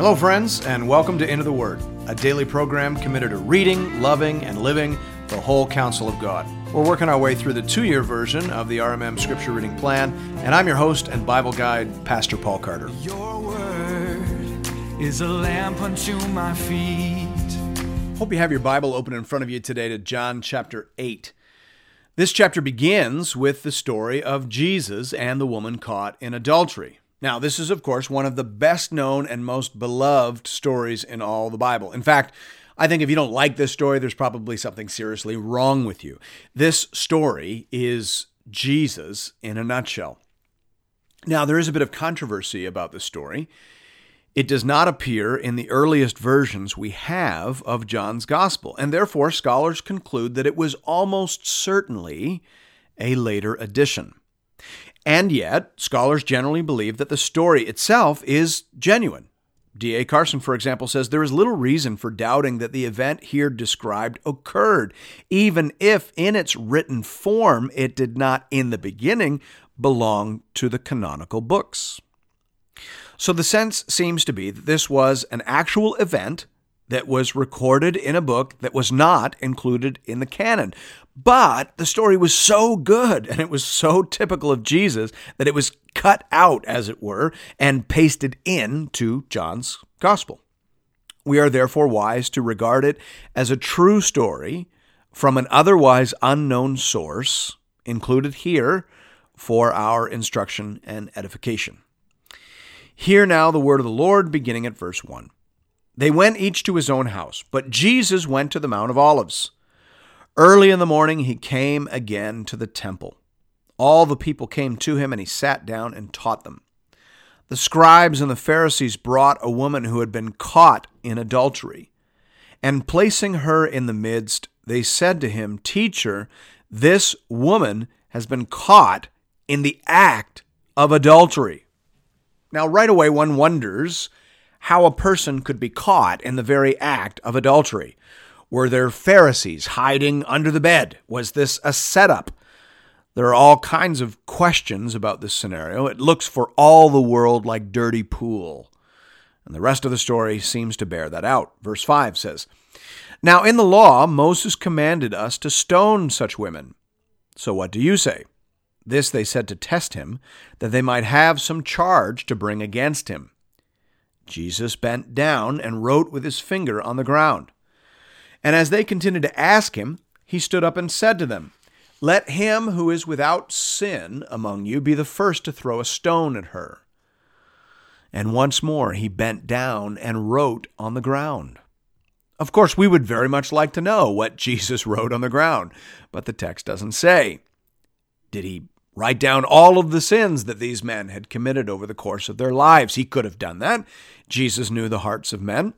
Hello, friends, and welcome to Into the Word, a daily program committed to reading, loving, and living the whole counsel of God. We're working our way through the two year version of the RMM Scripture Reading Plan, and I'm your host and Bible guide, Pastor Paul Carter. Your word is a lamp unto my feet. Hope you have your Bible open in front of you today to John chapter 8. This chapter begins with the story of Jesus and the woman caught in adultery. Now, this is, of course, one of the best known and most beloved stories in all the Bible. In fact, I think if you don't like this story, there's probably something seriously wrong with you. This story is Jesus in a nutshell. Now, there is a bit of controversy about the story. It does not appear in the earliest versions we have of John's Gospel, and therefore scholars conclude that it was almost certainly a later addition. And yet, scholars generally believe that the story itself is genuine. D.A. Carson, for example, says there is little reason for doubting that the event here described occurred, even if in its written form it did not in the beginning belong to the canonical books. So the sense seems to be that this was an actual event that was recorded in a book that was not included in the canon. But the story was so good and it was so typical of Jesus that it was cut out, as it were, and pasted into John's gospel. We are therefore wise to regard it as a true story from an otherwise unknown source, included here for our instruction and edification. Hear now the word of the Lord, beginning at verse 1. They went each to his own house, but Jesus went to the Mount of Olives. Early in the morning he came again to the temple. All the people came to him, and he sat down and taught them. The scribes and the Pharisees brought a woman who had been caught in adultery. And placing her in the midst, they said to him, Teacher, this woman has been caught in the act of adultery. Now, right away, one wonders how a person could be caught in the very act of adultery. Were there Pharisees hiding under the bed? Was this a setup? There are all kinds of questions about this scenario. It looks for all the world like dirty pool. And the rest of the story seems to bear that out. Verse 5 says, Now in the law, Moses commanded us to stone such women. So what do you say? This they said to test him, that they might have some charge to bring against him. Jesus bent down and wrote with his finger on the ground. And as they continued to ask him, he stood up and said to them, Let him who is without sin among you be the first to throw a stone at her. And once more he bent down and wrote on the ground. Of course, we would very much like to know what Jesus wrote on the ground, but the text doesn't say. Did he write down all of the sins that these men had committed over the course of their lives? He could have done that. Jesus knew the hearts of men.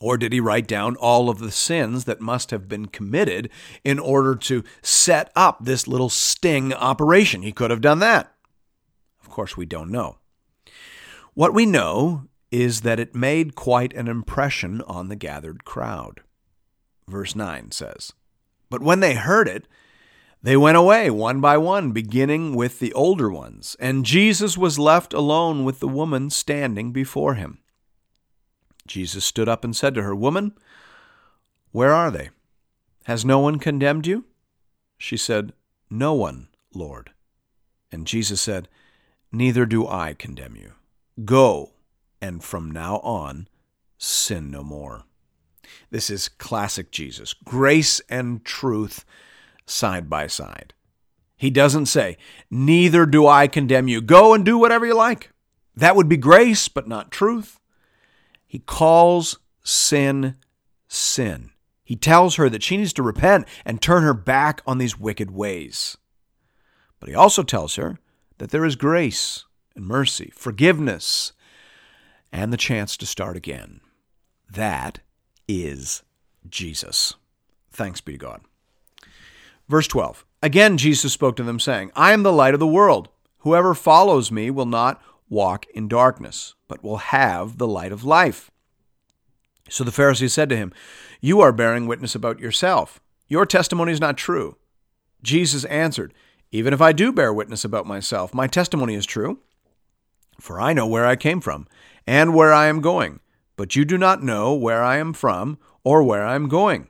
Or did he write down all of the sins that must have been committed in order to set up this little sting operation? He could have done that. Of course, we don't know. What we know is that it made quite an impression on the gathered crowd. Verse 9 says, But when they heard it, they went away one by one, beginning with the older ones, and Jesus was left alone with the woman standing before him. Jesus stood up and said to her, Woman, where are they? Has no one condemned you? She said, No one, Lord. And Jesus said, Neither do I condemn you. Go, and from now on, sin no more. This is classic Jesus. Grace and truth side by side. He doesn't say, Neither do I condemn you. Go and do whatever you like. That would be grace, but not truth. He calls sin sin. He tells her that she needs to repent and turn her back on these wicked ways. But he also tells her that there is grace and mercy, forgiveness, and the chance to start again. That is Jesus. Thanks be to God. Verse 12 Again, Jesus spoke to them, saying, I am the light of the world. Whoever follows me will not walk in darkness, but will have the light of life. So the Pharisees said to him, You are bearing witness about yourself. Your testimony is not true. Jesus answered, Even if I do bear witness about myself, my testimony is true. For I know where I came from, and where I am going, but you do not know where I am from or where I am going.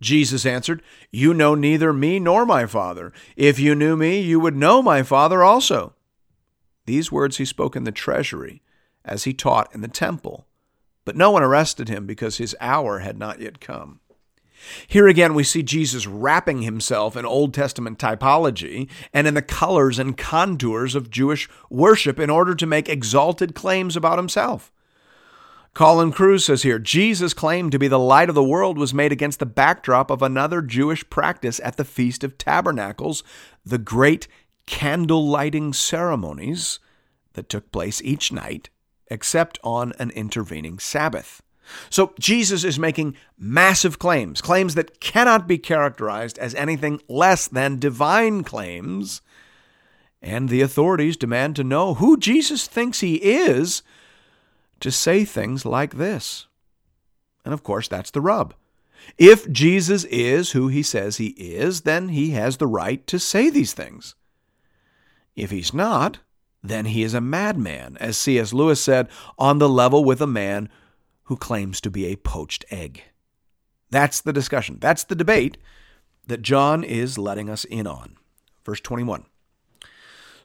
Jesus answered, You know neither me nor my Father. If you knew me, you would know my Father also. These words he spoke in the treasury, as he taught in the temple. But no one arrested him because his hour had not yet come. Here again, we see Jesus wrapping himself in Old Testament typology and in the colors and contours of Jewish worship in order to make exalted claims about himself. Colin Kruse says here Jesus' claim to be the light of the world was made against the backdrop of another Jewish practice at the Feast of Tabernacles, the great candle lighting ceremonies that took place each night, except on an intervening Sabbath. So Jesus is making massive claims, claims that cannot be characterized as anything less than divine claims. And the authorities demand to know who Jesus thinks he is to say things like this. And of course, that's the rub. If Jesus is who he says he is, then he has the right to say these things. If he's not, then he is a madman, as C.S. Lewis said, on the level with a man who claims to be a poached egg. That's the discussion. That's the debate that John is letting us in on. Verse 21.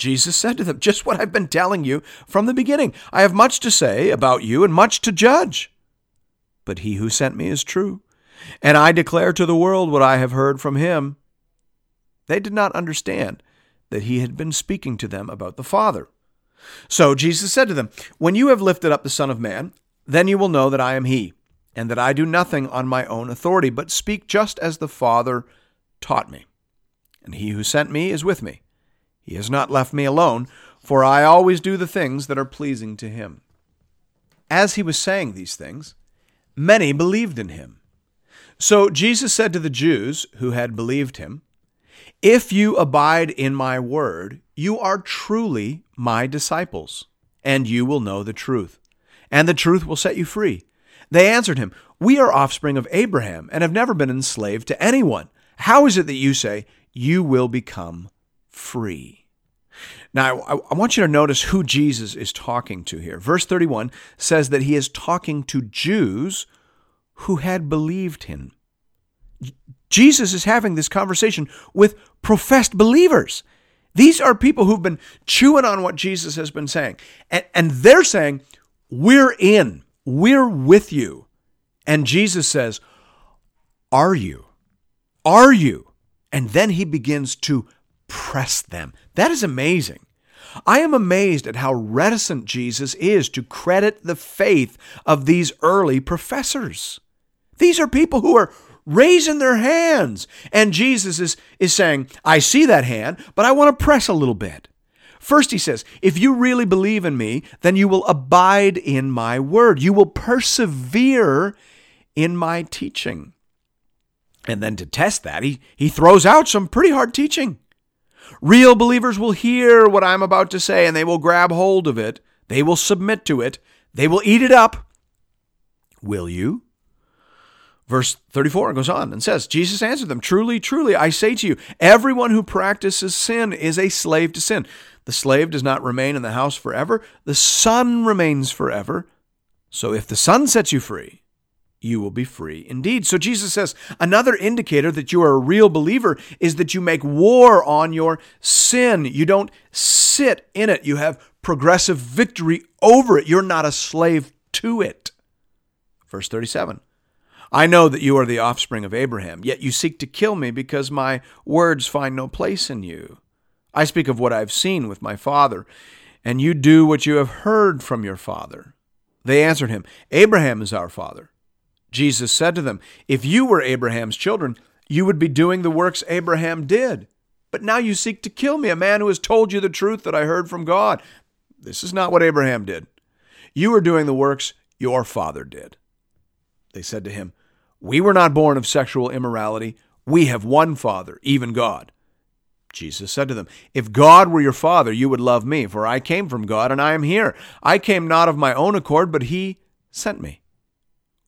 Jesus said to them, Just what I've been telling you from the beginning. I have much to say about you and much to judge. But he who sent me is true, and I declare to the world what I have heard from him. They did not understand that he had been speaking to them about the Father. So Jesus said to them, When you have lifted up the Son of Man, then you will know that I am he and that I do nothing on my own authority, but speak just as the Father taught me. And he who sent me is with me. He has not left me alone, for I always do the things that are pleasing to him. As he was saying these things, many believed in him. So Jesus said to the Jews who had believed him, If you abide in my word, you are truly my disciples, and you will know the truth, and the truth will set you free. They answered him, We are offspring of Abraham and have never been enslaved to anyone. How is it that you say, You will become free? Now, I, want you to notice who Jesus is talking to here. Verse 31 says that he is talking to Jews who had believed him. Jesus is having this conversation with professed believers. These are people who've been chewing on what Jesus has been saying. And, and they're saying, We're in. We're with you. And Jesus says, Are you? Are you? And then he begins to press them. That is amazing. I am amazed at how reticent Jesus is to credit the faith of these early professors. These are people who are raising their hands. And Jesus is, is saying, I see that hand, but I want to press a little bit. First, he says, If you really believe in me, then you will abide in my word. You will persevere in my teaching. And then to test that, he, he throws out some pretty hard teaching. Real believers will hear what I'm about to say and they will grab hold of it. They will submit to it. They will eat it up. Will you? Verse 34 goes on and says, Jesus answered them, Truly, truly, I say to you, everyone who practices sin is a slave to sin. The slave does not remain in the house forever, the son remains forever. So if the son sets you free, you will be free indeed. So Jesus says another indicator that you are a real believer is that you make war on your sin. You don't sit in it, you have progressive victory over it. You're not a slave to it. Verse 37 I know that you are the offspring of Abraham, yet you seek to kill me because my words find no place in you. I speak of what I have seen with my father, and you do what you have heard from your father. They answered him, Abraham is our father. Jesus said to them, If you were Abraham's children, you would be doing the works Abraham did. But now you seek to kill me, a man who has told you the truth that I heard from God. This is not what Abraham did. You are doing the works your father did. They said to him, We were not born of sexual immorality. We have one Father, even God. Jesus said to them, If God were your Father, you would love me, for I came from God and I am here. I came not of my own accord, but He sent me.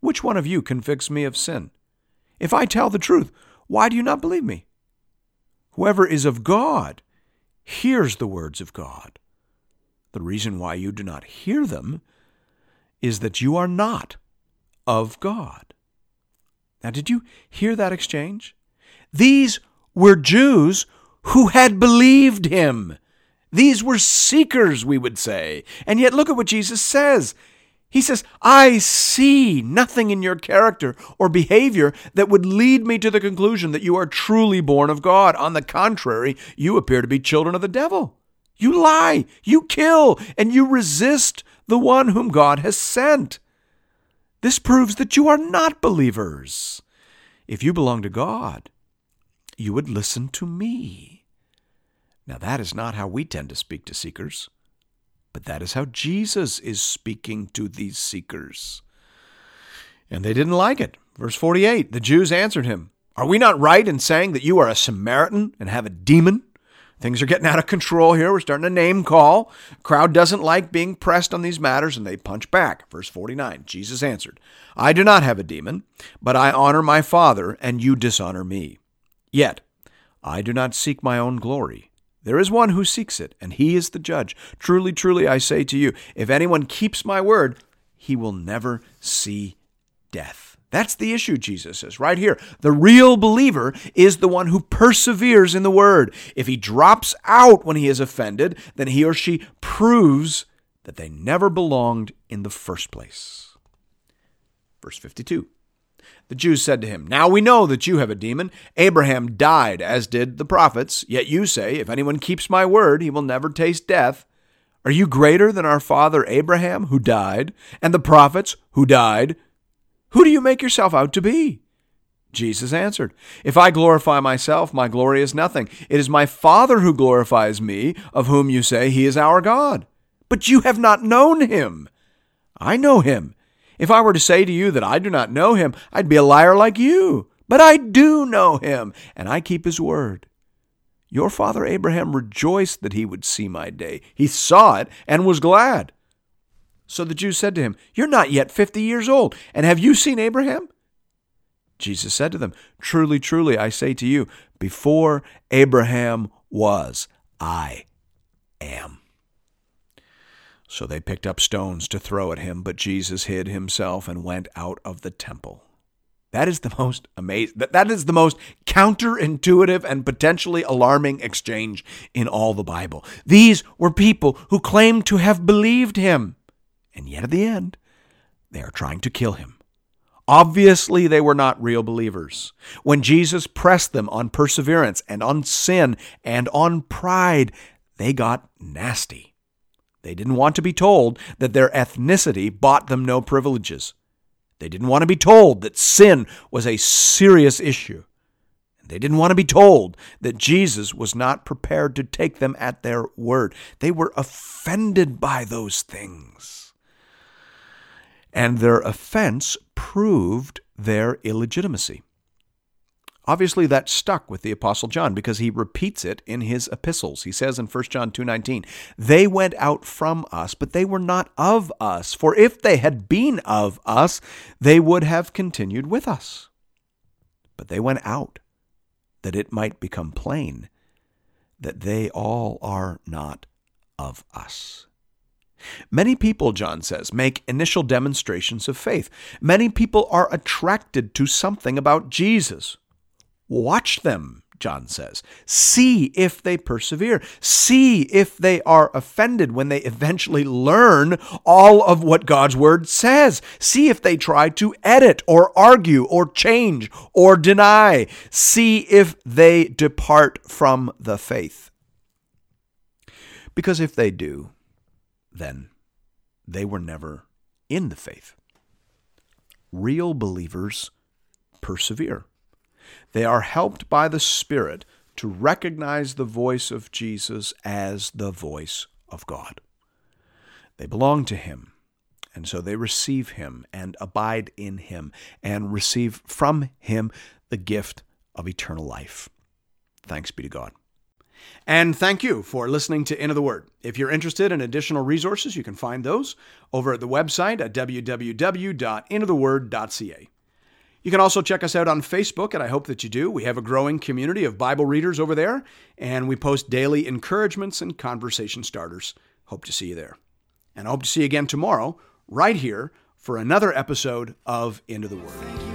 Which one of you convicts me of sin? If I tell the truth, why do you not believe me? Whoever is of God hears the words of God. The reason why you do not hear them is that you are not of God. Now, did you hear that exchange? These were Jews who had believed him. These were seekers, we would say. And yet, look at what Jesus says. He says, I see nothing in your character or behavior that would lead me to the conclusion that you are truly born of God. On the contrary, you appear to be children of the devil. You lie, you kill, and you resist the one whom God has sent. This proves that you are not believers. If you belong to God, you would listen to me. Now, that is not how we tend to speak to seekers. But that is how Jesus is speaking to these seekers. And they didn't like it. Verse 48 The Jews answered him, Are we not right in saying that you are a Samaritan and have a demon? Things are getting out of control here. We're starting a name call. Crowd doesn't like being pressed on these matters, and they punch back. Verse 49 Jesus answered, I do not have a demon, but I honor my Father, and you dishonor me. Yet I do not seek my own glory. There is one who seeks it, and he is the judge. Truly, truly, I say to you, if anyone keeps my word, he will never see death. That's the issue, Jesus says, right here. The real believer is the one who perseveres in the word. If he drops out when he is offended, then he or she proves that they never belonged in the first place. Verse 52. The Jews said to him, Now we know that you have a demon. Abraham died, as did the prophets. Yet you say, If anyone keeps my word, he will never taste death. Are you greater than our father Abraham, who died, and the prophets, who died? Who do you make yourself out to be? Jesus answered, If I glorify myself, my glory is nothing. It is my Father who glorifies me, of whom you say he is our God. But you have not known him. I know him if I were to say to you that I do not know him, I'd be a liar like you. But I do know him, and I keep his word. Your father Abraham rejoiced that he would see my day. He saw it and was glad. So the Jews said to him, You're not yet fifty years old, and have you seen Abraham? Jesus said to them, Truly, truly, I say to you, before Abraham was, I am. So they picked up stones to throw at him, but Jesus hid himself and went out of the temple. That is the most amazing, that is the most counterintuitive and potentially alarming exchange in all the Bible. These were people who claimed to have believed him, and yet at the end, they are trying to kill him. Obviously, they were not real believers. When Jesus pressed them on perseverance and on sin and on pride, they got nasty. They didn't want to be told that their ethnicity bought them no privileges. They didn't want to be told that sin was a serious issue. They didn't want to be told that Jesus was not prepared to take them at their word. They were offended by those things. And their offense proved their illegitimacy. Obviously that stuck with the apostle John because he repeats it in his epistles. He says in 1 John 2:19, "They went out from us, but they were not of us, for if they had been of us, they would have continued with us." But they went out, that it might become plain that they all are not of us. Many people, John says, make initial demonstrations of faith. Many people are attracted to something about Jesus. Watch them, John says. See if they persevere. See if they are offended when they eventually learn all of what God's Word says. See if they try to edit or argue or change or deny. See if they depart from the faith. Because if they do, then they were never in the faith. Real believers persevere. They are helped by the Spirit to recognize the voice of Jesus as the voice of God. They belong to Him, and so they receive Him and abide in Him and receive from Him the gift of eternal life. Thanks be to God. And thank you for listening to Into the Word. If you're interested in additional resources, you can find those over at the website at www.intotheword.ca. You can also check us out on Facebook, and I hope that you do. We have a growing community of Bible readers over there, and we post daily encouragements and conversation starters. Hope to see you there. And I hope to see you again tomorrow, right here, for another episode of Into the Word.